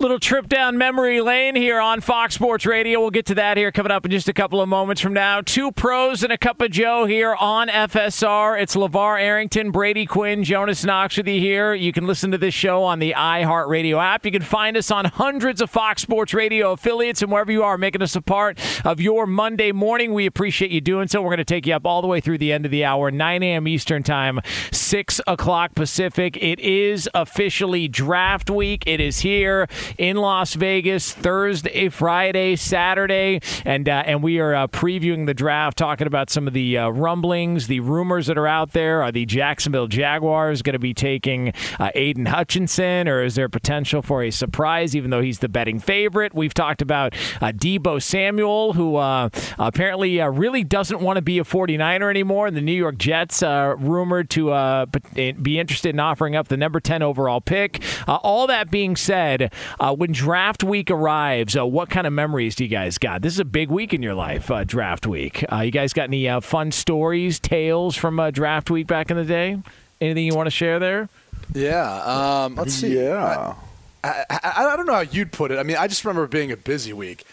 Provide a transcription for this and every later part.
Little trip down memory lane here on Fox Sports Radio. We'll get to that here coming up in just a couple of moments from now. Two pros and a cup of Joe here on FSR. It's LeVar Arrington, Brady Quinn, Jonas Knox with you here. You can listen to this show on the iHeartRadio app. You can find us on hundreds of Fox Sports Radio affiliates and wherever you are, making us a part of your Monday morning. We appreciate you doing so. We're going to take you up all the way through the end of the hour, 9 a.m. Eastern Time, 6 o'clock Pacific. It is officially draft week. It is here in Las Vegas Thursday, Friday, Saturday, and uh, and we are uh, previewing the draft, talking about some of the uh, rumblings, the rumors that are out there. Are the Jacksonville Jaguars going to be taking uh, Aidan Hutchinson, or is there potential for a surprise? Even though he's the betting favorite, we've talked about uh, Deebo Samuel, who uh, apparently really doesn't want to be a 49er anymore. And the New York Jets are rumored to be interested in offering up the number 10 overall pick. all that being said. Uh, when draft week arrives, uh, what kind of memories do you guys got? This is a big week in your life, uh, draft week. Uh, you guys got any uh, fun stories, tales from uh, draft week back in the day? Anything you want to share there? Yeah. Um, let's see. Yeah. I, I, I, don't know how you'd put it. I mean, I just remember being a busy week.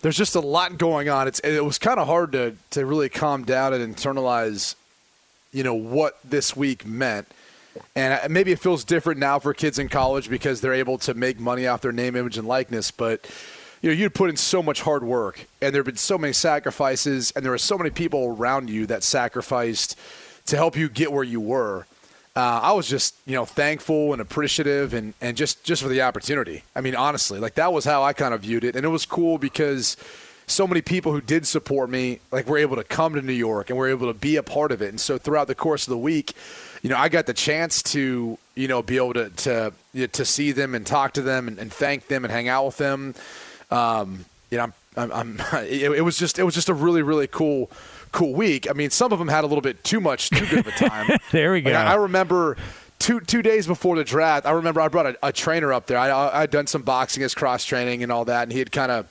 There's just a lot going on. It's it was kind of hard to to really calm down and internalize, you know, what this week meant. And maybe it feels different now for kids in college because they're able to make money off their name, image, and likeness. But you know, you'd put in so much hard work, and there have been so many sacrifices, and there were so many people around you that sacrificed to help you get where you were. Uh, I was just, you know, thankful and appreciative, and, and just just for the opportunity. I mean, honestly, like that was how I kind of viewed it, and it was cool because so many people who did support me, like, were able to come to New York and were able to be a part of it. And so throughout the course of the week, you know, I got the chance to, you know, be able to to to see them and talk to them and, and thank them and hang out with them. Um, you know, I'm, I'm, I'm it, it, was just it was just a really really cool cool week. I mean, some of them had a little bit too much too good of a time. there we go. Like, I, I remember two two days before the draft. I remember I brought a, a trainer up there. I I'd done some boxing as cross training and all that, and he had kind of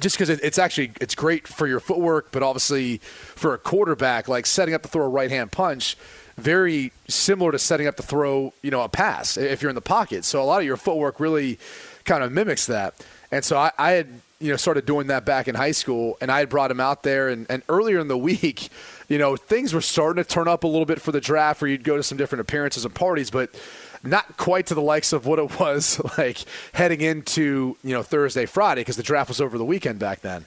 just because it's actually it's great for your footwork, but obviously for a quarterback, like setting up to throw a right hand punch very similar to setting up to throw, you know, a pass if you're in the pocket. So a lot of your footwork really kind of mimics that. And so I, I had, you know, started doing that back in high school, and I had brought him out there. And, and earlier in the week, you know, things were starting to turn up a little bit for the draft, where you'd go to some different appearances and parties, but not quite to the likes of what it was like heading into you know Thursday, Friday, because the draft was over the weekend back then.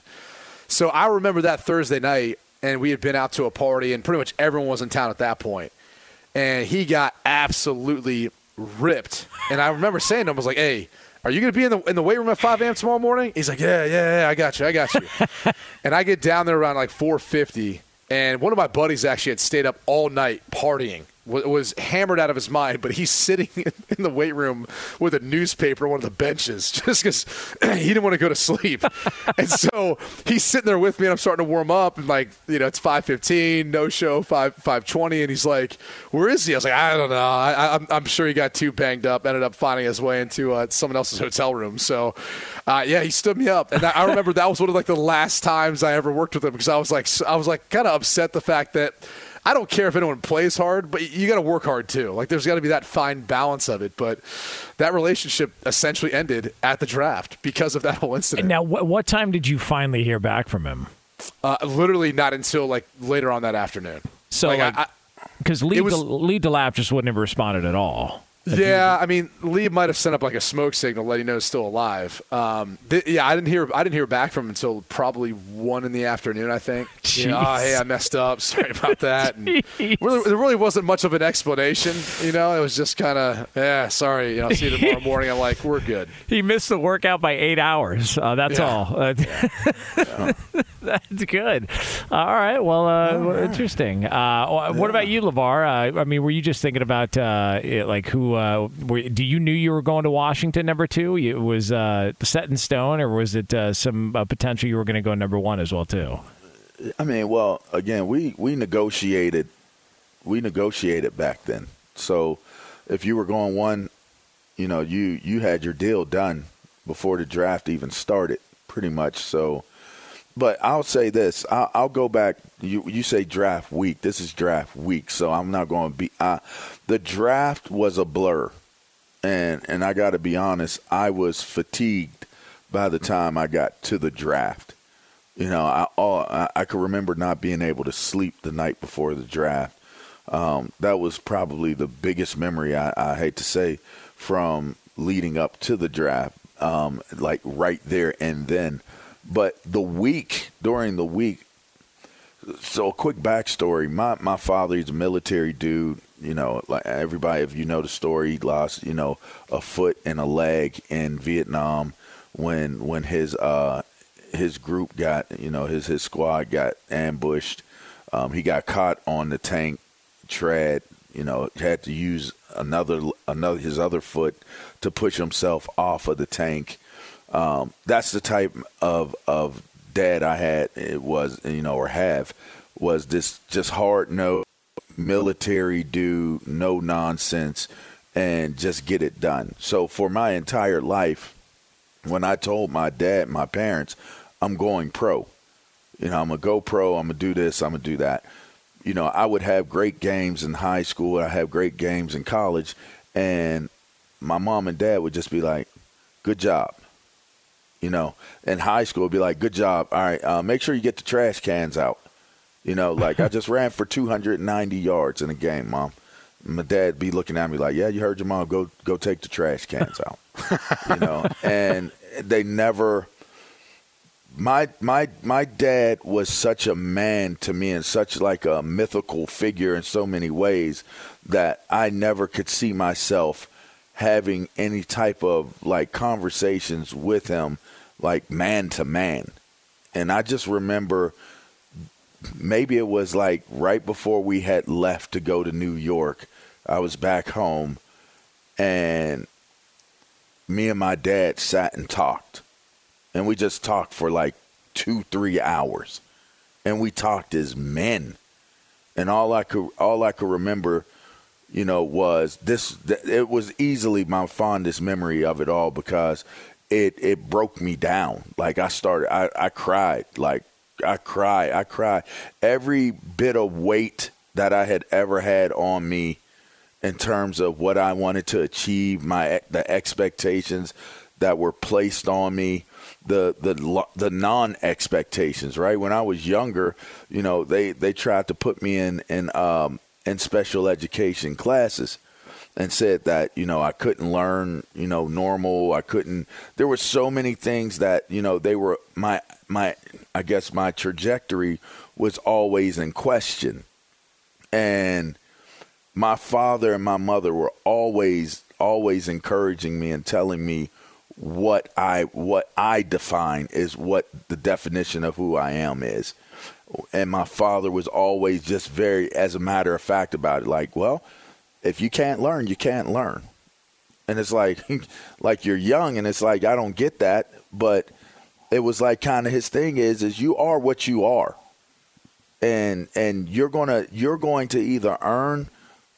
So I remember that Thursday night, and we had been out to a party, and pretty much everyone was in town at that point. And he got absolutely ripped. And I remember saying to him, I was like, hey, are you going to be in the in the weight room at 5 a.m. tomorrow morning? He's like, yeah, yeah, yeah, I got you, I got you. and I get down there around like 4:50, and one of my buddies actually had stayed up all night partying was hammered out of his mind, but he's sitting in the weight room with a newspaper on one of the benches just because he didn't want to go to sleep. and so he's sitting there with me, and I'm starting to warm up, and like you know, it's 5:15, no show, five 5:20, and he's like, "Where is he?" I was like, "I don't know. I, am I'm, I'm sure he got too banged up. Ended up finding his way into uh, someone else's hotel room. So, uh, yeah, he stood me up, and I remember that was one of like the last times I ever worked with him because I was like, I was like kind of upset the fact that I don't care if anyone plays hard, but you got to work hard too. Like there's got to be that fine balance of it. But that relationship essentially ended at the draft because of that whole incident. And now, what, what time did you finally hear back from him? Uh, literally not until like later on that afternoon. So, because like, like, Lee, Lee DeLapp just wouldn't have responded at all. Yeah, I mean, Lee might have sent up like a smoke signal, letting know he's still alive. Um, th- yeah, I didn't hear. I didn't hear back from him until probably one in the afternoon. I think. You know, oh, hey, I messed up. Sorry about that. really, there really wasn't much of an explanation. You know, it was just kind of, yeah, sorry. You know, see you tomorrow morning. I'm like, we're good. He missed the workout by eight hours. Uh, that's yeah. all. Uh, yeah. That's good. All right. Well, uh, interesting. Uh, what about you, Levar? Uh, I mean, were you just thinking about uh, like who? uh, were, do you knew you were going to Washington number two? It was uh, set in stone, or was it uh, some uh, potential you were going to go number one as well too? I mean, well, again, we we negotiated, we negotiated back then. So if you were going one, you know, you you had your deal done before the draft even started, pretty much. So but I'll say this: I'll, I'll, go back. You you say draft week. This is draft week, so I'm not going to be. Uh, the draft was a blur, and and I got to be honest. I was fatigued by the time I got to the draft. You know, I all I, I could remember not being able to sleep the night before the draft. Um, that was probably the biggest memory I, I hate to say from leading up to the draft. Um, like right there and then but the week, during the week, so a quick backstory. My my father, he's a military dude. You know, like everybody, if you know the story, he lost you know a foot and a leg in Vietnam when when his uh his group got you know his his squad got ambushed. Um, he got caught on the tank tread. You know, had to use another another his other foot to push himself off of the tank. Um, that's the type of of dad I had. It was you know or have was this just hard no military dude, no nonsense, and just get it done. So for my entire life, when I told my dad, my parents, I'm going pro. You know, I'm gonna go pro. I'm gonna do this. I'm gonna do that. You know, I would have great games in high school. I have great games in college, and my mom and dad would just be like, "Good job." You know, in high school, be like, good job. All right, uh, make sure you get the trash cans out. You know, like I just ran for 290 yards in a game, mom. My dad be looking at me like, yeah, you heard your mom. Go go take the trash cans out. you know, and they never. My my my dad was such a man to me and such like a mythical figure in so many ways that I never could see myself having any type of like conversations with him like man to man. And I just remember maybe it was like right before we had left to go to New York. I was back home and me and my dad sat and talked. And we just talked for like two, three hours. And we talked as men. And all I could all I could remember, you know, was this it was easily my fondest memory of it all because it it broke me down. Like I started, I, I cried. Like I cry, I cry. Every bit of weight that I had ever had on me, in terms of what I wanted to achieve, my the expectations that were placed on me, the the the non expectations. Right when I was younger, you know, they they tried to put me in in um, in special education classes and said that you know I couldn't learn you know normal. I couldn't. There were so many things that you know they were my my I guess my trajectory was always in question, and my father and my mother were always always encouraging me and telling me what I what I define is what the definition of who I am is. And my father was always just very as a matter of fact about it like, well, if you can't learn, you can't learn. And it's like like you're young and it's like I don't get that, but it was like kind of his thing is is you are what you are. And and you're to you're going to either earn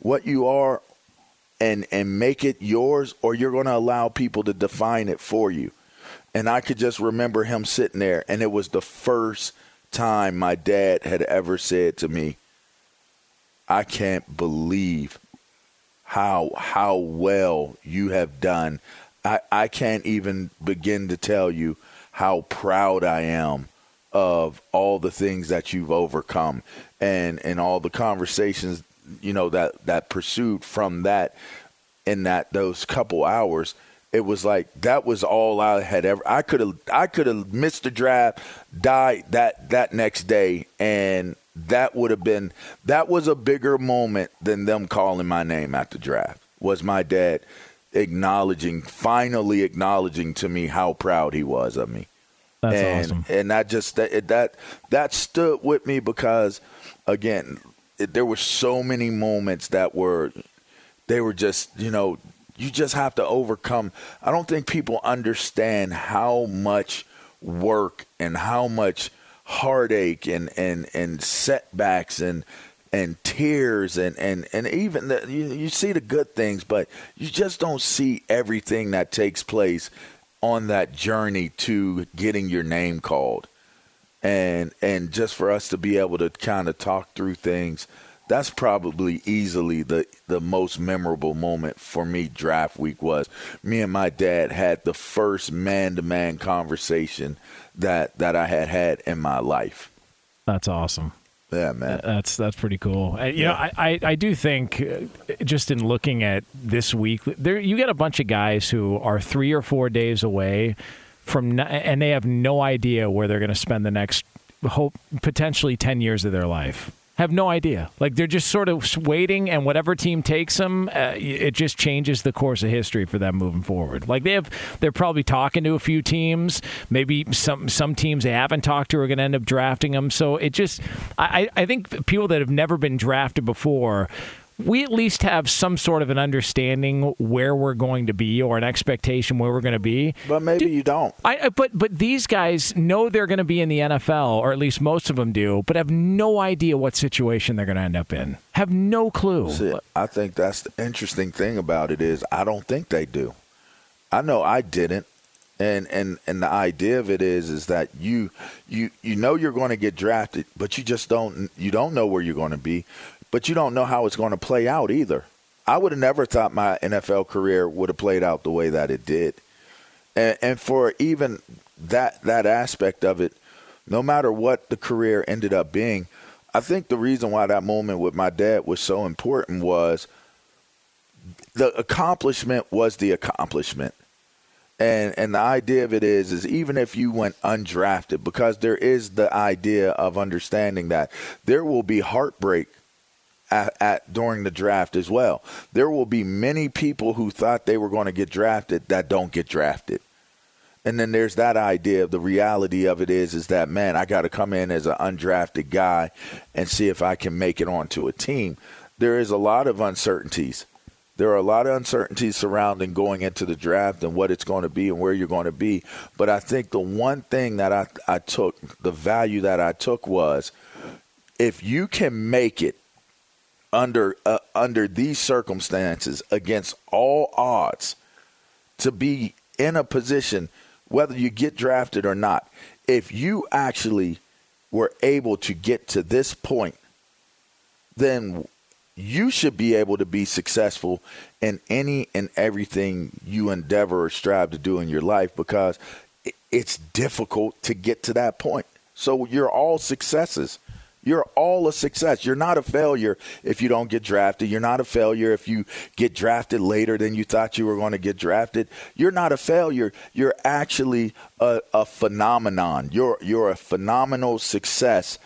what you are and and make it yours or you're going to allow people to define it for you. And I could just remember him sitting there and it was the first time my dad had ever said to me, I can't believe how how well you have done. I, I can't even begin to tell you how proud I am of all the things that you've overcome and and all the conversations you know that that pursued from that in that those couple hours it was like that was all I had ever I could have I could have missed the draft died that that next day and that would have been that was a bigger moment than them calling my name at the draft. Was my dad acknowledging finally acknowledging to me how proud he was of me. That's and awesome. and that just that that that stood with me because again it, there were so many moments that were they were just you know you just have to overcome. I don't think people understand how much work and how much heartache and and and setbacks and and tears and and and even the, you, you see the good things but you just don't see everything that takes place on that journey to getting your name called. And and just for us to be able to kind of talk through things that's probably easily the the most memorable moment for me draft week was. Me and my dad had the first man-to-man conversation that that I had had in my life That's awesome. yeah man That's that's pretty cool. And, you know, I, I, I do think uh, just in looking at this week, there you get a bunch of guys who are three or four days away from, and they have no idea where they're going to spend the next hope potentially ten years of their life. Have no idea. Like they're just sort of waiting, and whatever team takes them, uh, it just changes the course of history for them moving forward. Like they have, they're probably talking to a few teams. Maybe some some teams they haven't talked to are going to end up drafting them. So it just, I I think people that have never been drafted before. We at least have some sort of an understanding where we're going to be or an expectation where we're going to be. but maybe you don't I, I- but but these guys know they're going to be in the NFL, or at least most of them do, but have no idea what situation they're going to end up in. Have no clue. See, I think that's the interesting thing about it is I don't think they do. I know I didn't. And and and the idea of it is is that you you you know you're going to get drafted, but you just don't you don't know where you're going to be, but you don't know how it's going to play out either. I would have never thought my NFL career would have played out the way that it did. And, and for even that that aspect of it, no matter what the career ended up being, I think the reason why that moment with my dad was so important was the accomplishment was the accomplishment. And and the idea of it is is even if you went undrafted, because there is the idea of understanding that there will be heartbreak at, at during the draft as well. There will be many people who thought they were going to get drafted that don't get drafted. And then there's that idea of the reality of it is is that man, I got to come in as an undrafted guy and see if I can make it onto a team. There is a lot of uncertainties. There are a lot of uncertainties surrounding going into the draft and what it's going to be and where you're going to be. But I think the one thing that I, I took, the value that I took was if you can make it under uh, under these circumstances against all odds to be in a position whether you get drafted or not if you actually were able to get to this point then you should be able to be successful in any and everything you endeavor or strive to do in your life because it's difficult to get to that point. So you're all successes You're all a success. You're not a failure if you don't get drafted. You're not a failure if you get drafted later than you thought you were going to get drafted. You're not a failure. You're actually a, a phenomenon. You're you're a phenomenal success,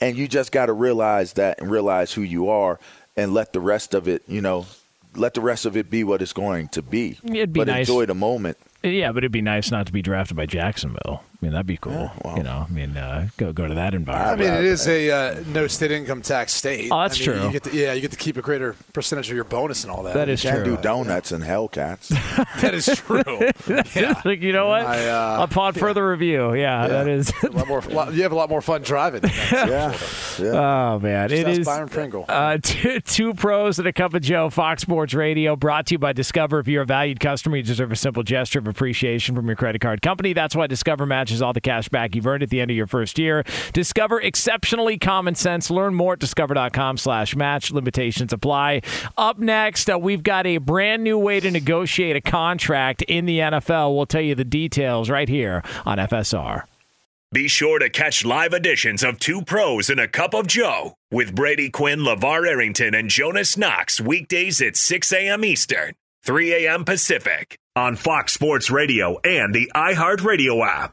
and you just got to realize that and realize who you are, and let the rest of it, you know, let the rest of it be what it's going to be. It'd be but nice. enjoy the moment. Yeah, but it'd be nice not to be drafted by Jacksonville. I mean, that'd be cool. Yeah, well. you know, I mean, uh, go go to that environment. I mean, it is a uh, no state income tax state. Oh, that's I mean, true. You get to, yeah, you get to keep a greater percentage of your bonus and all that. That is Can't true. do donuts and Hellcats. that is true. yeah. like, you know what? I, uh, Upon further review, yeah, that is. a lot more. lot- you have a lot more fun driving. yeah, yeah. oh man, Just it is. Byron Pringle. Uh, two, two pros and a cup of Joe, Fox Sports Radio, brought to you by Discover. If you're a valued customer, you deserve a simple gesture of appreciation from your credit card company. That's why Discover matches all the cash back you've earned at the end of your first year. Discover exceptionally common sense. Learn more at discover.com slash match. Limitations apply. Up next, uh, we've got a brand new way to negotiate a contract in the NFL. We'll tell you the details right here on FSR. Be sure to catch live editions of Two Pros and a Cup of Joe with Brady Quinn, LeVar Arrington, and Jonas Knox weekdays at 6 a.m. Eastern, 3 a.m. Pacific on Fox Sports Radio and the iHeartRadio app.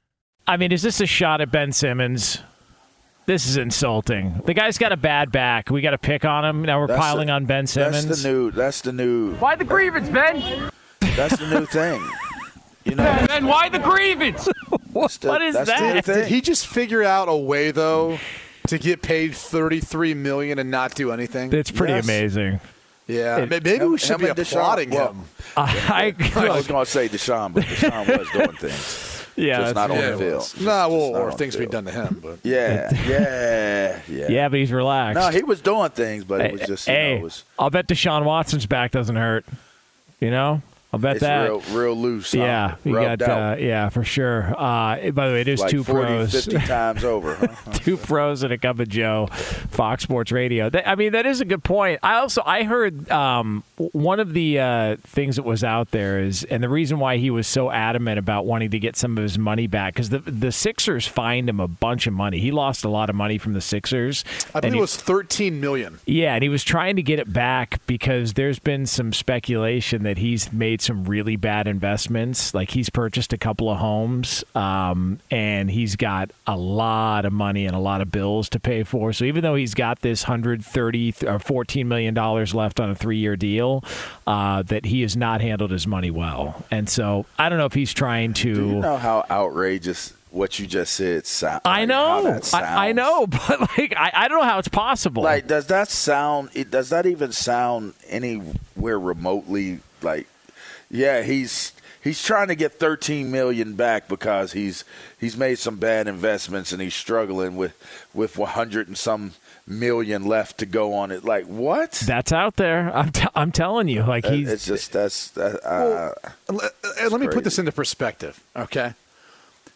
I mean, is this a shot at Ben Simmons? This is insulting. The guy's got a bad back. We got to pick on him. Now we're That's piling the- on Ben Simmons. That's the new. That's the new. Why the grievance, Ben? That's the new thing. You know. Ben, why the grievance? that's the- what is that's the new that? Did he just figure out a way though to get paid thirty-three million and not do anything? it's pretty Yes. amazing. yeah, it- maybe we should be and Deshaun- applauding well, him. I, I was going to say Deshaun, but Deshaun was doing things. Yeah, just that's- not on Yeah, the field. was. Just- Nah, well, or things the being done to him, but Yeah, yeah, yeah. yeah, but he's relaxed. No, he was doing things, but it was just you hey, know, it was I'll bet Deshaun Watson's back doesn't hurt. You know, I'll bet it's that. real, real loose. huh? yeah, you Rubbed got out. uh, yeah for sure. Uh, by the way, it is like two 40, pros. 50 times over. Huh? two pros and a cup of Joe, Fox Sports Radio. That, I mean, that is a good point. I also I heard um, one of the uh, things that was out there is, and the reason why he was so adamant about wanting to get some of his money back because the the Sixers fined him a bunch of money. He lost a lot of money from the Sixers. I and believe he- it was thirteen million. yeah, and he was trying to get it back because there's been some speculation that he's made some really bad investments. Like he's purchased a couple of homes, um, and he's got a lot of money and a lot of bills to pay for. So even though he's got this hundred thirty or fourteen million dollars left on a three year deal, uh, that he has not handled his money well. And so I don't know if he's trying to. Do you know how outrageous what you just said sound? I like, know, I, I know, but like I, I don't know how it's possible. Like, does that sound? It does that even sound anywhere remotely like? Yeah, he's he's trying to get 13 million back because he's he's made some bad investments and he's struggling with with 100 and some million left to go on it. Like what? That's out there. I'm, t- I'm telling you, like he's it's just that's that, uh, Let, uh, let me put this into perspective, okay?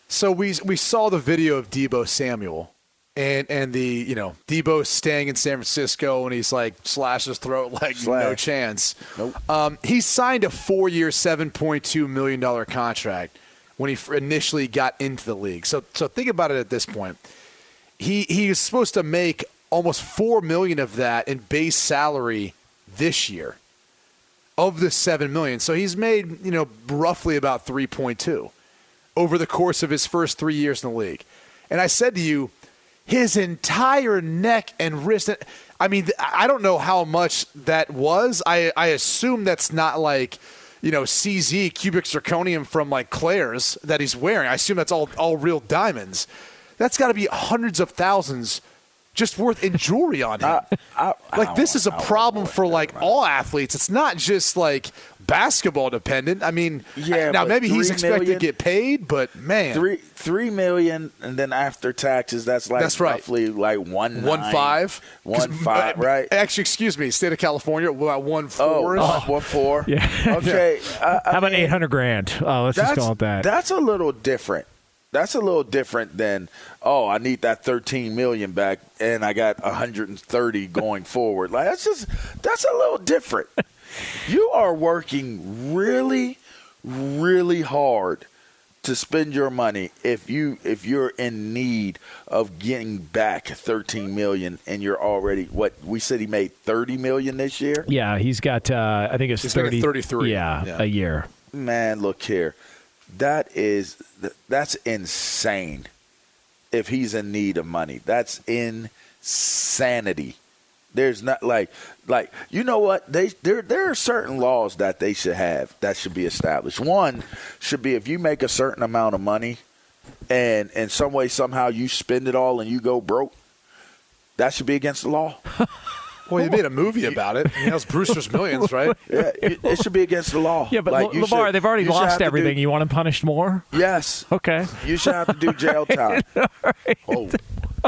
So we we saw the video of Deebo Samuel, and and the you know Deebo staying in San Francisco, and he's like slash his throat like no chance. Nope. Um, he signed a four-year, seven point two million dollar contract when he initially got into the league. So so think about it at this point. He he was supposed to make almost four million of that in base salary this year of the seven million. So he's made, you know, roughly about three point two over the course of his first three years in the league. And I said to you, his entire neck and wrist. I mean, I don't know how much that was. I I assume that's not like. You know, CZ cubic zirconium from like Claire's that he's wearing. I assume that's all all real diamonds. That's got to be hundreds of thousands just worth in jewelry on him I, I like this is a I don't problem for like that- all athletes. It's not just like basketball dependent. I mean, Yeah, now maybe he's expected million- to get paid, but man, Three three million, and then after taxes, that's like That's right. roughly like one one nine, five, 'Cause, one five, uh, right? Actually, excuse me, state of California, about one Oh, four. one, one four. Yeah. Okay. I, I How about eight hundred grand? Oh, let's just call it that. that's a little different. That's a little different than oh, I need that thirteen million back, and I got hundred and thirty going forward. Like that's just that's a little different. you are working really, really hard to spend your money if you if you're in need of getting back 13 million and you're already what we said he made 30 million this year yeah, he's got. Uh, I think it's He's 30, 33. Yeah, Yeah. a year. man look here that is that's insane. If he's in need of money that's insanity. There's not like like you know what? They there there are certain laws that they should have that should be established. One should be if you make a certain amount of money and in some way somehow you spend it all and you go broke, that should be against the law. Well, you made a movie about it. I mean, that was Brewster's Millions, right? Yeah, it, it should be against the law. Yeah, but Like, Le- you LeVar, should- they've already you should have lost to do- everything. You want them punished more? yes, Okay. you should have to do jail time. Oh,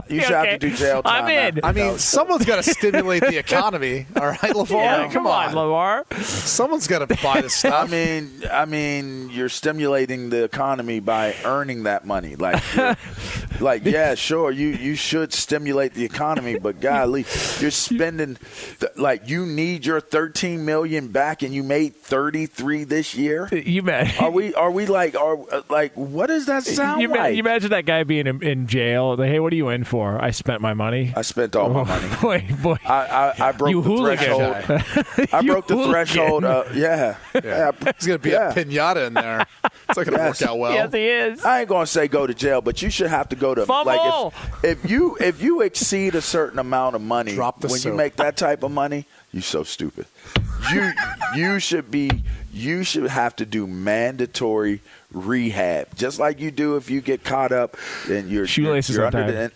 you should Okay. have to do jail time. I'm in. I mean, someone's got to stimulate the economy. All right, LeVar. Yeah, come on, LeVar. Someone's got to buy this I stuff. mean, I mean, you're stimulating the economy by earning that money. Like, like, yeah, sure, you you should stimulate the economy, but golly, you're spending th- like you need your 13 million back, and you made 33 this year. You met. Are we? Are we like? Are like? What does that sound you, ma- like? you imagine that guy being in, in jail. Like, hey, what are you in for? I spent my money. I spent all my money. Boy, boy. I, I, I broke You the hooligan. threshold. I broke the hooligan. threshold. Uh, yeah. yeah. He's going to be Yeah. a pinata in there. It's not going to Yes. work out well. yes, he is. I ain't gonna say go to jail, but you should have to go to Fumble! like if, if you if you exceed a certain amount of money Drop the when you make that type of money, you so stupid. You you should be you should have to do mandatory rehab, just like you do if you get caught up and you're Shoelaces you're, on under time.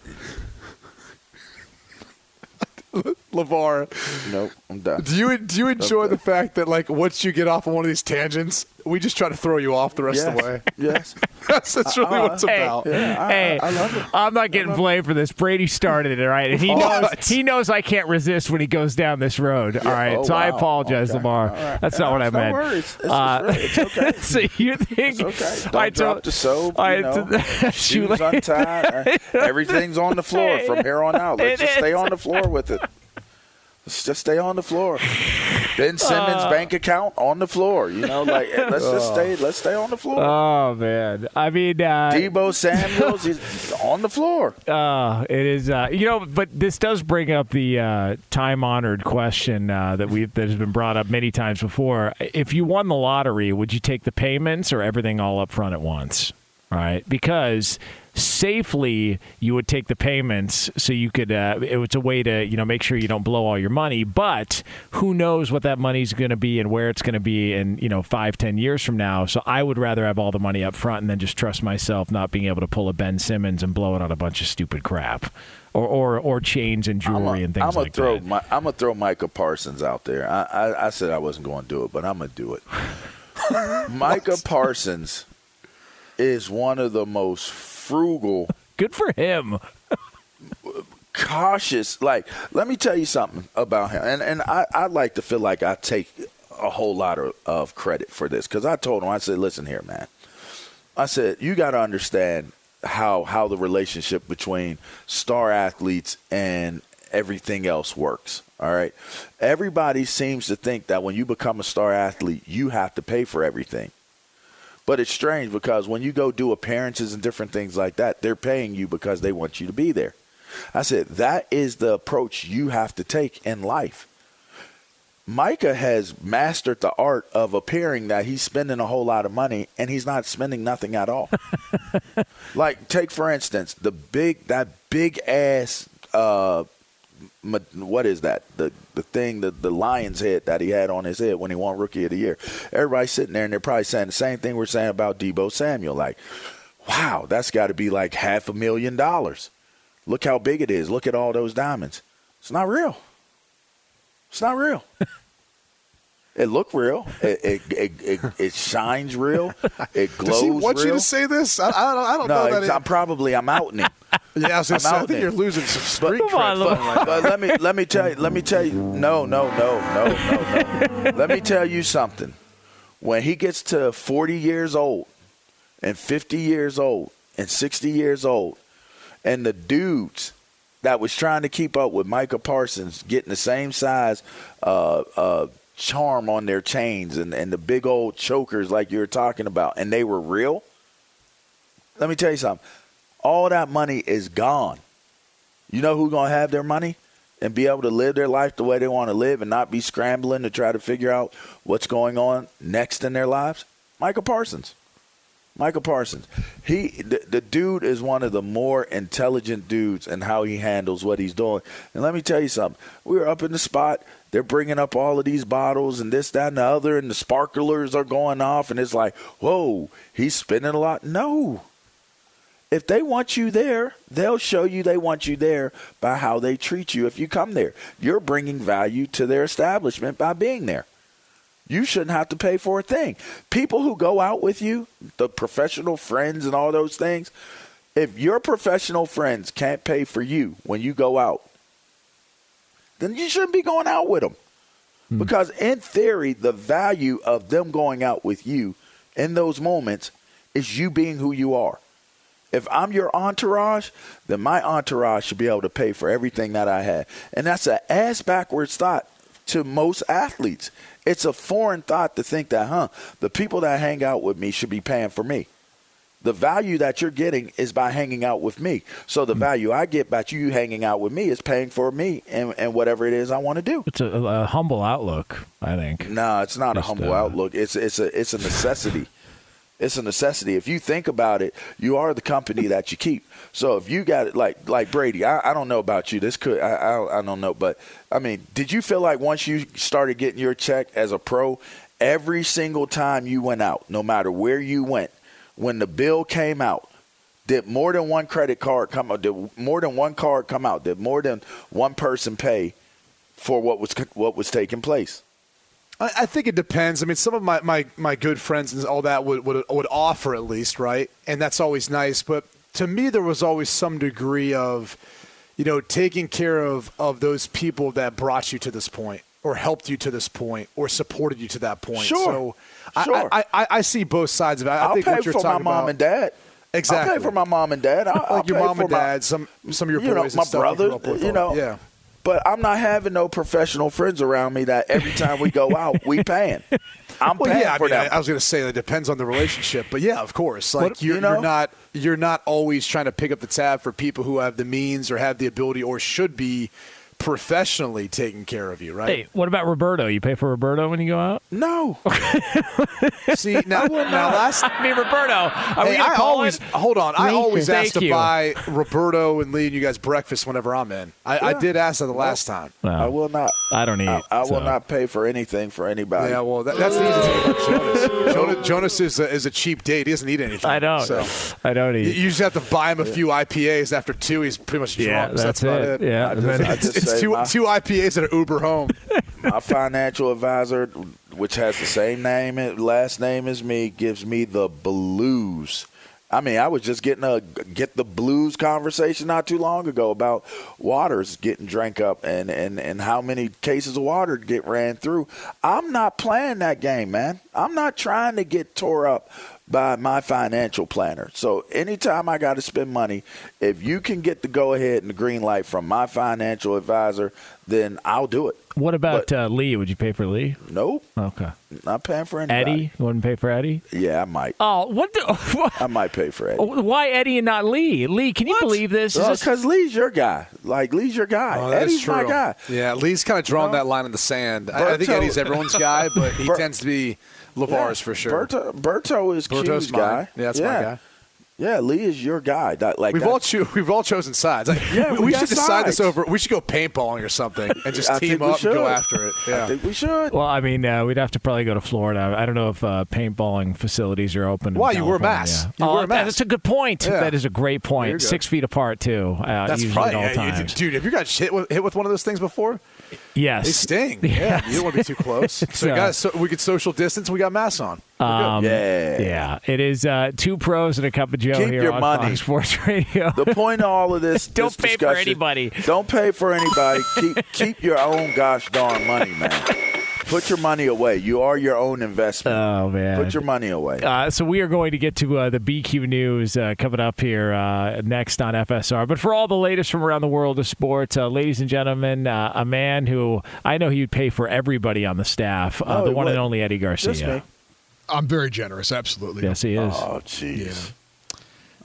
LeVar. Nope, I'm done. do you do you enjoy the fact that like once you get off on one of these tangents, we just try to throw you off the rest of the way? Yes. That's, that's really what it's Hey, about. hey, I, love it. I'm not getting blamed for this. Brady started it, all right? And he knows What? he knows I can't resist when he goes down this road. All right. Oh, so I apologize, Okay. Lamar. All right. That's not what I No meant. worries. It's, Uh, it's okay. so you think It's okay. Don't I drop told- the soap. I You know, told- shoes shoelace- untied. uh, Everything's on the floor from here on out. Let's It just stay on the floor with it. Let's just stay on the floor. Ben Simmons' bank account on the floor. You know, like let's just stay. Let's stay on the floor. Oh man, I mean, uh, Deebo Samuel's is on the floor. Uh, it is, uh, you know, but this does bring up the uh, time-honored question uh, that we that has been brought up many times before. If you won the lottery, would you take the payments or everything all up front at once? Right, because safely you would take the payments so you could. Uh, it was a way to you know make sure you don't blow all your money. But who knows what that money's going to be and where it's going to be in you know five ten years from now. So I would rather have all the money up front and then just trust myself not being able to pull a Ben Simmons and blow it on a bunch of stupid crap. Or, or, or chains and jewelry and things I'm gonna like throw that. my, I'm gonna throw Micah Parsons out there. I, I, I said I wasn't going to do it, but I'm gonna do it. Micah Parsons is one of the most frugal Good for him. cautious. Like, let me tell you something about him. And and I, I like to feel like I take a whole lot of, of credit for this because I told him, I said, listen here, man. I said, you got to understand how how the relationship between star athletes and everything else works. All right. Everybody seems to think that when you become a star athlete, you have to pay for everything. But it's strange because when you go do appearances and different things like that, they're paying you because they want you to be there. I said, that is the approach you have to take in life. Micah has mastered the art of appearing that he's spending a whole lot of money and he's not spending nothing at all. like, take for instance, the big, that big ass, uh, what is that? The the thing, the, the lion's head that he had on his head when he won Rookie of the Year. Everybody's sitting there and they're probably saying the same thing we're saying about Deebo Samuel. Like, wow, that's got to be like half a million dollars. Look how big it is. Look at all those diamonds. It's not real. It's not real. it look real. It it, it, it, it shines real. It glows Does he want real. you to say this? I, I don't, I don't no, know that. it's- I'm probably I'm outing him. yeah, I, was gonna I'm say, I think there. you're losing some street But- cred. Come on, fighting like but let me let me tell you let me tell you no no no no no no let me tell you something when he gets to 40 years old and 50 years old and 60 years old and the dudes that was trying to keep up with Micah Parsons getting the same size uh, uh, charm on their chains and, and the big old chokers like you were talking about and they were real let me tell you something all that money is gone you know who's to have their money and be able to live their life the way they want to live and not be scrambling to try to figure out what's going on next in their lives? Michael Parsons. Michael Parsons. He the, the dude is one of the more intelligent dudes in how he handles what he's doing. And let me tell you something. We were up in the spot. They're bringing up all of these bottles and this, that, and the other, and the sparklers are going off, and it's like, whoa, he's spending a lot. No, if they want you there, they'll show you they want you there by how they treat you if you come there. You're bringing value to their establishment by being there. You shouldn't have to pay for a thing. People who go out with you, the professional friends and all those things, if your professional friends can't pay for you when you go out, then you shouldn't be going out with them. Hmm. Because in theory, the value of them going out with you in those moments is you being who you are. If I'm your entourage, then my entourage should be able to pay for everything that I have. And that's an ass backwards thought to most athletes. It's a foreign thought to think that, huh, the people that hang out with me should be paying for me. The value that you're getting is by hanging out with me. So the value I get by you hanging out with me is paying for me and, and whatever it is I want to do. It's a, a humble outlook, I think. No, it's not a humble uh, outlook. It's it's a it's a necessity. it's a necessity. If you think about it, you are the company that you keep. So if you got it like like Brady, I, I don't know about you. This could I, I I don't know, but I mean, did you feel like once you started getting your check as a pro, every single time you went out, no matter where you went, when the bill came out, did more than one credit card come out? Did more than one card come out? Did more than one person pay for what was what was taking place? I, I think it depends. I mean, some of my, my, my good friends and all that would, would would offer at least, right? And that's always nice. But to me, there was always some degree of, you know, taking care of of those people that brought you to this point, or helped you to this point, or supported you to that point. Sure. So I- Sure. I, I, I see both sides of it. I I'll think pay what you're for my talking mom about, and dad. Exactly. I'll pay for my mom and dad. I'll, I'll like your pay mom and my- dad, some some of your you know, boys, my stuff brother. You, grew up with. you know, yeah. But I'm not having no professional friends around me that every time we go out, we paying. I'm Well, paying yeah, I, for mean, I. I was going to say that depends on the relationship, but yeah, of course. Like you're, you know? you're not you're not always trying to pick up the tab for people who have the means or have the ability or should be professionally taking care of you, right? Hey, what about Roberto? You pay for Roberto when you go out? no, See now, now last. I mean, Roberto. Are Hey, gonna I call always it? hold on. I always Thank ask to you. buy Roberto and Lee and you guys breakfast whenever I'm in. I, I did ask that the last time. No, I will not. I don't eat. I, I will not pay for anything for anybody. Yeah, well, that, that's the easy thing Jonas. Jonas, Jonas is a, is a cheap date. He doesn't eat anything. I don't. So. I don't You eat. you just have to buy him a few IPAs. After two, he's pretty much drunk. Yeah, so that's about it. it. Yeah, I and just- I just it's two, my- two IPAs that are Uber home. my financial advisor, which has the same name and last name as me, gives me the blues. I mean, I was just getting a get the blues conversation not too long ago about waters getting drank up and, and, and how many cases of water get ran through. I'm not playing that game, man. I'm not trying to get tore up by my financial planner. So anytime I got to spend money, if you can get the go ahead and the green light from my financial advisor, then I'll do it. What about But- uh, Lee? Would you pay for Lee? Nope, Okay. not paying for anybody. Eddie? You wouldn't pay for Eddie? Yeah, I might. Oh, what? The, what? I might pay for Eddie. Why Eddie and not Lee? Lee, can you believe this? Is this- Because Lee's your guy. Like Lee's your guy. Oh, that is Eddie's my guy. Yeah, Lee's kind of drawing know? that line in the sand. I, I think Eddie's everyone's guy, but he Ber- tends to be LeVar's for sure. Berto, Berto is Berto's Q's mine. guy. Yeah, that's yeah. my guy. Yeah, Lee is your guy. That, like We've all cho- we've all chosen sides. Like, Yeah, we, we we got should decide this over. We should go paintballing or something and just team up and go after it. I Yeah. think we should. well, I mean, uh, we'd have to probably go to Florida. I don't know if uh, paintballing facilities are open. in Why? You wear a mask. You oh, wear a mask. That's a good point. Yeah. That is a great point. Six feet apart too. Uh, That's usually probably all yeah, times. dude. Have you got hit with, hit with one of those things before? Yes. They sting. Yeah, you don't want to be too close. So, you uh, got, so we could social distance. We got masks on. Um, Yeah. yeah. It is uh, two pros and a cup of Joe Keep here your on money. Fox Sports Radio. The point of all of this, Don't this pay for anybody. Don't pay for anybody. keep keep your own gosh darn money, man. Put your money away. You are your own investment. oh man. Put your money away. Uh, so we are going to get to uh, the BQ news uh, coming up here uh, next on FSR. But for all the latest from around the world of sports, uh, ladies and gentlemen, uh, a man who I know he would pay for everybody on the staff, uh, No, the one and wouldn't. only Eddie Garcia. Just me. I'm very generous, absolutely. Yes, he is. Oh, jeez.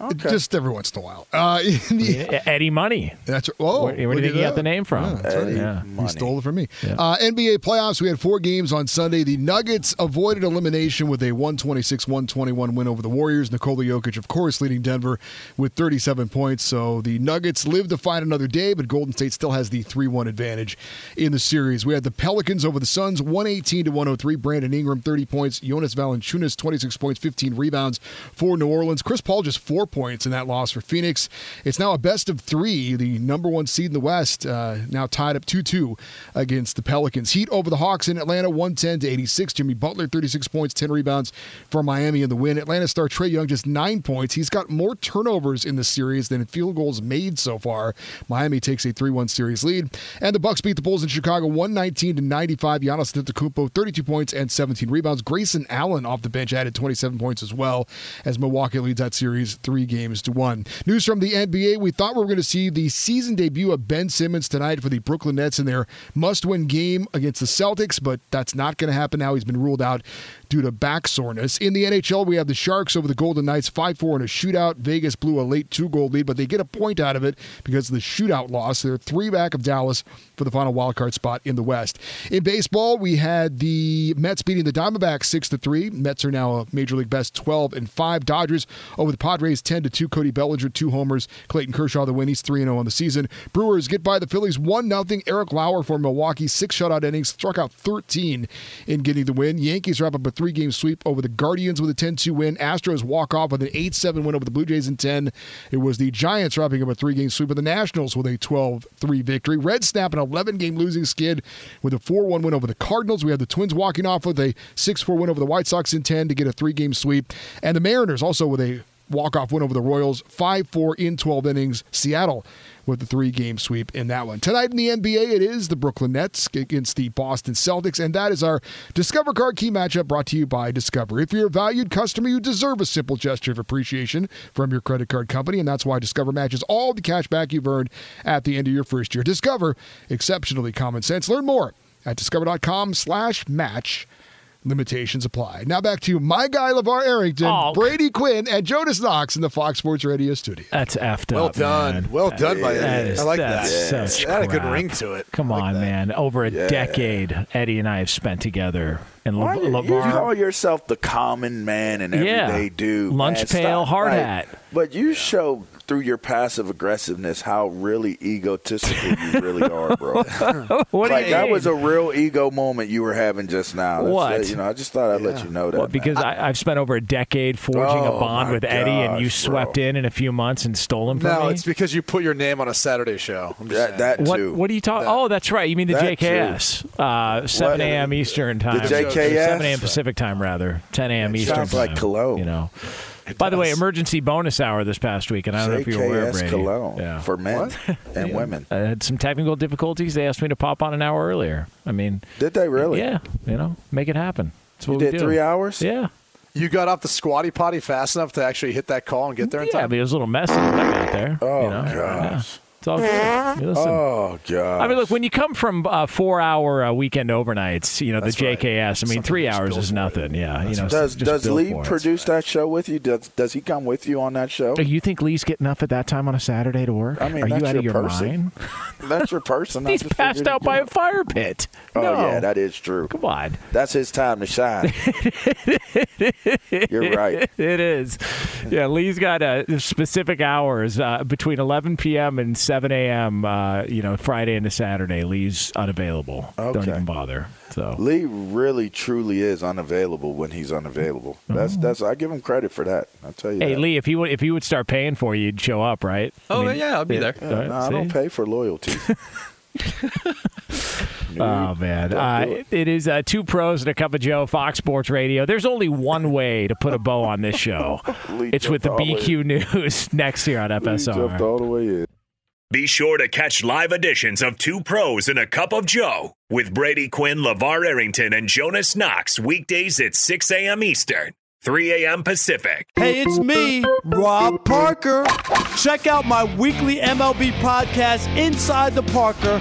Okay. Just every once in a while. Uh, in the- Eddie Money. That's oh, Where- where do you look think he got that. the name from? Yeah, that's right. Eddie Yeah. He stole it from me. Yeah. Uh, NBA playoffs. We had four games on Sunday. The Nuggets avoided elimination with a 126-121 win over the Warriors. Nikola Jokic, of course, leading Denver with 37 points. So the Nuggets live to fight another day, but Golden State still has the 3-1 advantage in the series. We had the Pelicans over the Suns, 118 to 103. Brandon Ingram, 30 points. Jonas Valanciunas, 26 points, 15 rebounds for New Orleans. Chris Paul just four four points in that loss for Phoenix. It's now a best of three. The number one seed in the West uh, now tied up 2 2 against the Pelicans. Heat over the Hawks in Atlanta, 110 to 86. Jimmy Butler, 36 points, 10 rebounds for Miami in the win. Atlanta star Trae Young, just nine points. He's got more turnovers in the series than field goals made so far. Miami takes a 3 1 series lead. And the Bucks beat the Bulls in Chicago, 119 to 95. Giannis Antetokounmpo, 32 points and 17 rebounds. Grayson Allen off the bench added 27 points as well as Milwaukee leads that series three games to one. News from the NBA: We thought we were going to see the season debut of Ben Simmons tonight for the Brooklyn Nets in their must-win game against the Celtics, but that's not going to happen now. He's been ruled out due to back soreness. In the NHL, we have the Sharks over the Golden Knights 5 4 in a shootout. Vegas blew a late two goal lead, but they get a point out of it because of the shootout loss. They're three back of Dallas for the final wildcard spot in the West. In baseball, we had the Mets beating the Diamondbacks 6 3. Mets are now a Major League Best 12 and 5. Dodgers over the Padres 10 2. Cody Bellinger, two homers. Clayton Kershaw, the win. He's 3 0 on the season. Brewers get by the Phillies 1 0. Eric Lauer for Milwaukee, six shutout innings, struck out 13 in getting the win. Yankees wrap up a three game sweep over the Guardians with a 10 2 win. Astros walk off with an 8 7 win over the Blue Jays in 10. It was the Giants wrapping up a three game sweep of the Nationals with a 12 3 victory. Reds snap an 11 game losing skid with a 4 1 win over the Cardinals. We have the Twins walking off with a 6 4 win over the White Sox in 10 to get a three game sweep. And the Mariners also with a walk off win over the Royals, 5 4 in 12 innings. Seattle with the three game sweep in that one. Tonight in the NBA, it is the Brooklyn Nets against the Boston Celtics, and that is our Discover Card Key matchup brought to you by Discover. If you're a valued customer, you deserve a simple gesture of appreciation from your credit card company, and that's why Discover matches all the cash back you've earned at the end of your first year. Discover, exceptionally common sense. Learn more at discover.com slash match. Limitations apply. Now back to my guy, LeVar Arrington, Oh. Brady Quinn, and Jonas Knox in the Fox Sports Radio studio. That's effed Well up. done. man. Well done by That Eddie. is- I like that. that's such It had a good ring to it. Come like on, that. man. Over a Yeah. decade, Eddie and I have spent together. And Why Le- you, you call yourself the common man and Yeah. everyday dude. Lunch man. pail, Stop. hard Like, hat. But you show through your passive aggressiveness how really egotistical you really are, bro. what do like you that mean? was a real ego moment you were having just now. That's, What? uh, you know, I just thought I'd let you know that. Well, because man. I, I've spent over a decade forging Oh, a bond my with Eddie, and you swept bro. in in a few months and stole him from No, me. it's because you put your name on a Saturday show. I'm just that, that what, too. what are you talking? That- Oh, that's right. You mean the JKS? Uh, 7 a.m. Eastern time. The JKS? 7 a.m. Pacific time, rather. 10 a.m. Eastern sounds like time. cologne. You know. By the way, emergency bonus hour this past week, and I don't know if you're aware, JKS Brady. cologne Yeah. for men and women. I had some technical difficulties. They asked me to pop on an hour earlier. I mean, Did they really? yeah, you know, make it happen. That's You what we did do. three hours? Yeah. You got off the squatty potty fast enough to actually hit that call and get there in time. Yeah, time? but it was a little messy when I got there. Oh you know? Yeah. Gosh. It's all good. Listen. Oh god. I mean, look, when you come from uh, four-hour uh, weekend overnights, you know That's the right. JKS. I mean, Something three hours is for nothing. Yeah, you know. does does Lee for it. produce that show with you? Does does he come with you on that show? Do You think Lee's getting up at that time on a Saturday to work? I mean, are you out of your your person. mind? That's your person. He's passed out by a fire pit. Oh no. yeah, that is true. Come on. That's his time to shine. You're right. It is. Yeah, Lee's got uh, specific hours uh, between 11 p.m. and 7 a.m. Uh, you know, Friday into Saturday. Lee's unavailable. Don't even bother. So Lee really truly is unavailable when he's unavailable. That's that's I give him credit for that. I'll tell you Oh. Hey that. Lee, if he would if he would start paying for you, you'd show up, right? Oh, yeah, I'll be there. Yeah, All right, no, I don't pay for loyalty. Oh man, uh, it. it is uh, two pros and a cup of Joe, Fox Sports Radio. There's only one way to put a bow on this show. It's with the jumped way- BQ News next here on Lee jumped FSR. all the way in. Be sure to catch live editions of Two Pros and a Cup of Joe with Brady Quinn, LeVar Arrington, and Jonas Knox weekdays at 6 a.m. Eastern, 3 a.m. Pacific. Hey, it's me, Rob Parker. Check out my weekly MLB podcast, Inside the Parker,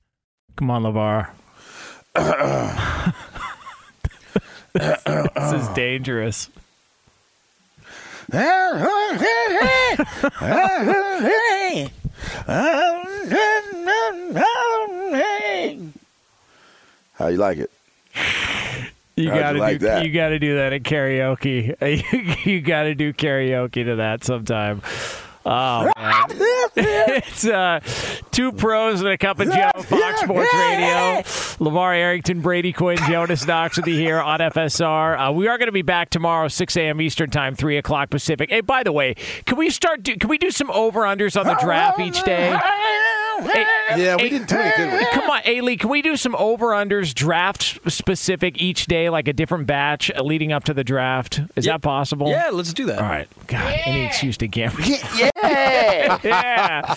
Come on, LeVar. this is dangerous. How you like it? You How'd gotta like do that? you gotta do that at karaoke. you gotta do karaoke to that sometime. Oh man, it's uh, two pros and a cup of Joe, Fox Sports Radio. LeVar Arrington, Brady Quinn, Jonas Knox with you here on FSR. Uh, we are going to be back tomorrow, 6 a.m. Eastern Time, 3 o'clock Pacific. Hey, by the way, can we start? Do, can we do some over unders on the draft each day? Hey, Yeah, we hey, didn't do it, did we? Come on, Ailey, can we do some over unders draft specific each day, like a different batch uh, leading up to the draft? Is that possible? Yeah, let's do that. All right. God, any excuse to gamble. Yeah. yeah.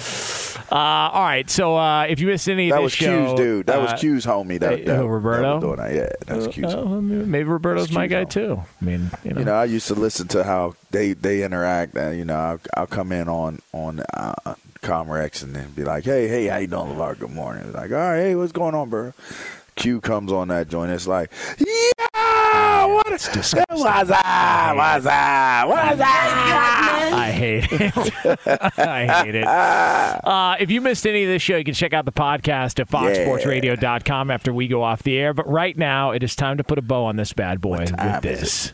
Uh, all right. So uh, if you missed any of That this was show, Q's dude. That uh, was Q's homie. That, hey, that, who, Roberto? That was doing that. Yeah, that was Q's. uh, homie. maybe Roberto's my Q's guy homie. too. I mean, you know. You know, I used to listen to how they they interact. And, you know, I'll, I'll come in on on uh, Comrex and then be like, "Hey, hey, how you doing, LeVar? Good morning." Like, "All right, hey, what's going on, bro?" Q comes on that joint. It's like, "Yeah, what is disgusting. What's up? What's up? What's up?" I hate it. I hate it. Uh, if you missed any of this show, you can check out the podcast at foxsportsradio.com after we go off the air. But right now, it is time to put a bow on this bad boy with this.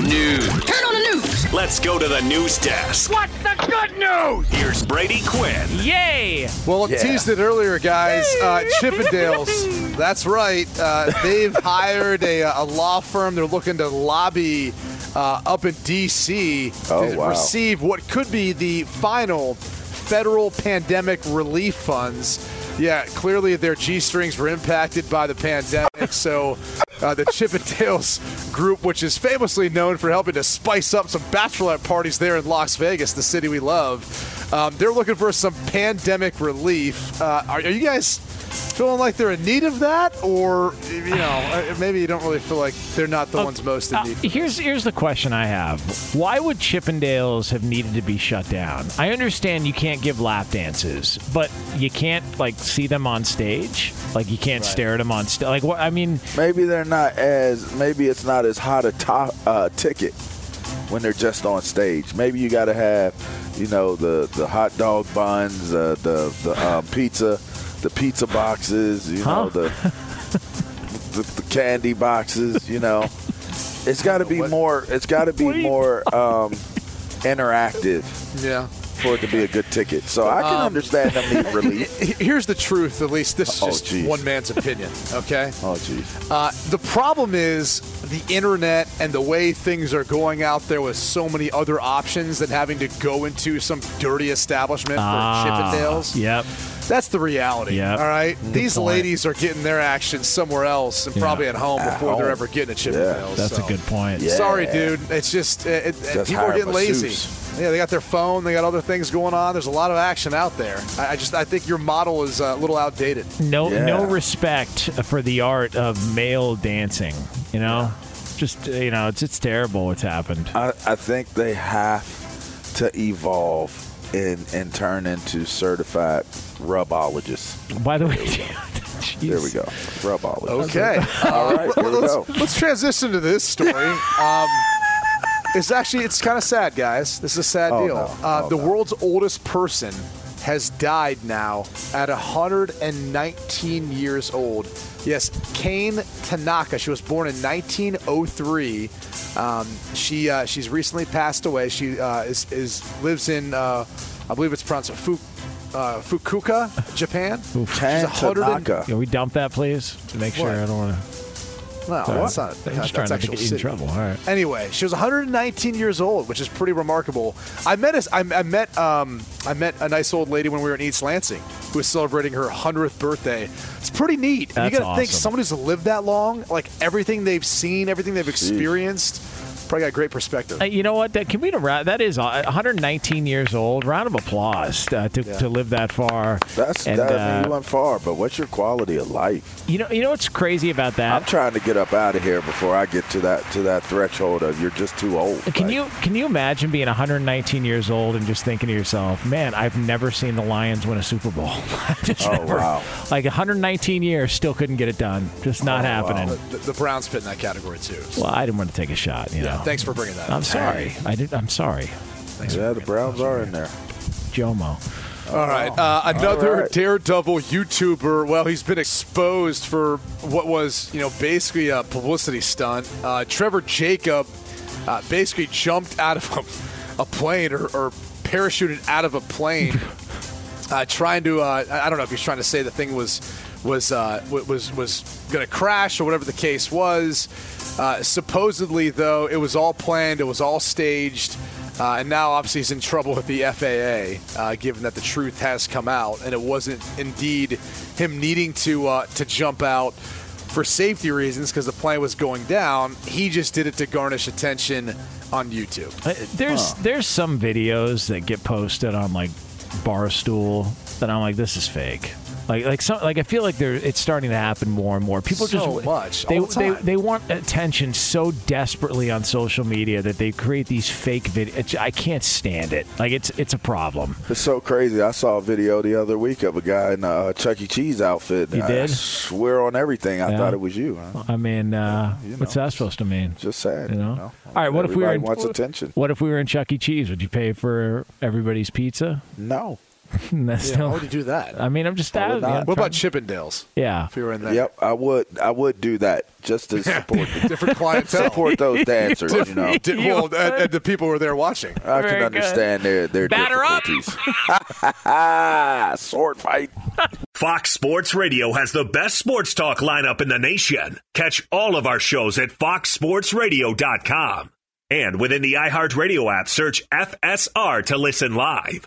News. Turn on the news. Let's go to the news desk. What's the good news? Here's Brady Quinn. Yay! Well, Yeah. teased it earlier, guys. Uh, Chippendales. That's right. Uh, they've hired a, a law firm. They're looking to lobby uh, up in D.C. Oh, to wow. receive what could be the final federal pandemic relief funds. Yeah, clearly their G strings were impacted by the pandemic. So uh, the Chippendales group, which is famously known for helping to spice up some bachelorette parties there in Las Vegas, the city we love, um, they're looking for some pandemic relief. Uh, are, are you guys feeling like they're in need of that, or you know, uh, maybe you don't really feel like they're not the ones most in Uh, need? here's here's the question I have: Why would Chippendales have needed to be shut down? I understand you can't give lap dances, but you can't like see them on stage. Like you can't stare at them on stage. Like what? I mean, Maybe they're not as. Maybe it's not as hot a to- uh, ticket when they're just on stage. Maybe you got to have, you know, the the hot dog buns, uh, the the um, pizza, the pizza boxes, you know, the, the the candy boxes. You know, it's got to be more. It's got to be more um, interactive Yeah. For it to be a good ticket. So I can Um, understand them need relief. Here's the truth. At least this is Oh, just geez. one man's opinion. Okay. Oh, jeez. Uh, the problem is the internet and the way things are going out there with so many other options than having to go into some dirty establishment for ah, Chippendales. Yep. That's the reality. Yep. All right. These point. ladies are getting their action somewhere else and Yeah. probably at home At before they're home. ever getting a Chippendales. That's so. a good point. Yeah. Sorry, dude. It's just it, it, Just people are getting lazy. masseuse. Yeah, they got their phone. They got other things going on. There's a lot of action out there. I, I just I think your model is uh, a little outdated. No, Yeah. no respect for the art of male dancing. You know, just you know, it's it's terrible what's happened. I, I think they have to evolve and and turn into certified rubologists. By the way, There we go, rubologists. Okay. All right, here we let's, go. let's transition to this story. Um, it's actually it's kind of sad, guys. This is a sad Oh, deal. no. Uh, Oh, the no. world's oldest person has died now at 119 years old. Yes, Kane Tanaka. She was born in 1903. Um, she uh, she's recently passed away. She uh, is, is lives in uh, I believe it's pronounced Fu, uh, Fukuoka, Japan. Ken She's 100 and- Tanaka. Can we dump that, please, to make sure What? I don't want to. No, that's not. Just that's trying not to get you in trouble. All right. Anyway, she was 119 years old, which is pretty remarkable. I met a, I, I met um, I met a nice old lady when we were in East Lansing who was celebrating her 100th birthday. It's pretty neat. And you got to think someone who's lived that long, like everything they've seen, everything they've experienced, probably got great perspective. Uh, you know what? That can we ra- that is uh, 119 years old. Round of applause uh, to, to live that far. That's and that, I mean, uh, you went far, but what's your quality of life? you know you know what's crazy about that? I'm trying to get up out of here before I get to that to that threshold of you're just too old. Can Like, you can you imagine being 119 years old and just thinking to yourself, "Man, I've never seen the Lions win a Super Bowl." just Oh, never. wow. Like 119 years, still couldn't get it done. Just not Oh, happening. wow. the, the Browns fit in that category too. Well, I didn't want to take a shot. You yeah, know. thanks for bringing that. I'm up. sorry. I did. I'm sorry, Yeah, the Browns are in there. Jomo. All right. Uh, another All right. daredevil YouTuber. Well, he's been exposed for what was, you know, basically a publicity stunt. Uh, Trevor Jacob uh, basically jumped out of a, a plane or, or parachuted out of a plane, uh, trying to. Uh, I don't know if he's trying to say the thing was was uh, was was going to crash or whatever the case was. Uh, supposedly, though, it was all planned. It was all staged. Uh, and now, obviously, he's in trouble with the FAA, uh, given that the truth has come out, and it wasn't indeed him needing to uh, to jump out for safety reasons because the plane was going down. He just did it to garnish attention on YouTube. Uh, There's there's some videos that get posted on like Barstool that I'm like, this is fake. Like like some like I feel like there it's starting to happen more and more. People So just much, they, all the they they want attention so desperately on social media that they create these fake videos. I can't stand it. Like it's it's a problem. It's so crazy. I saw a video the other week of a guy in a Chuck E. Cheese outfit. You I did? swear on everything. I Yeah. thought it was you. Huh? I mean, uh, you what's that supposed to mean? Just sad. You know. you know? All right. What if we were in, wants attention? What if we were in Chuck E. Cheese? Would you pay for everybody's pizza? No. That's Yeah, still- why would you do that? I mean, I'm just I would asking. not. I'm What about trying- Chippendales? Yeah. If you were in there, Yep, I would. I would do that just to support different clientele. support those dancers. You know, Did- well, and, and the people who were there watching. I Very can good. understand their their Batter up. difficulties. Sword fight. Fox Sports Radio has the best sports talk lineup in the nation. Catch all of our shows at foxsportsradio.com. And within the iHeartRadio app, search FSR to listen live.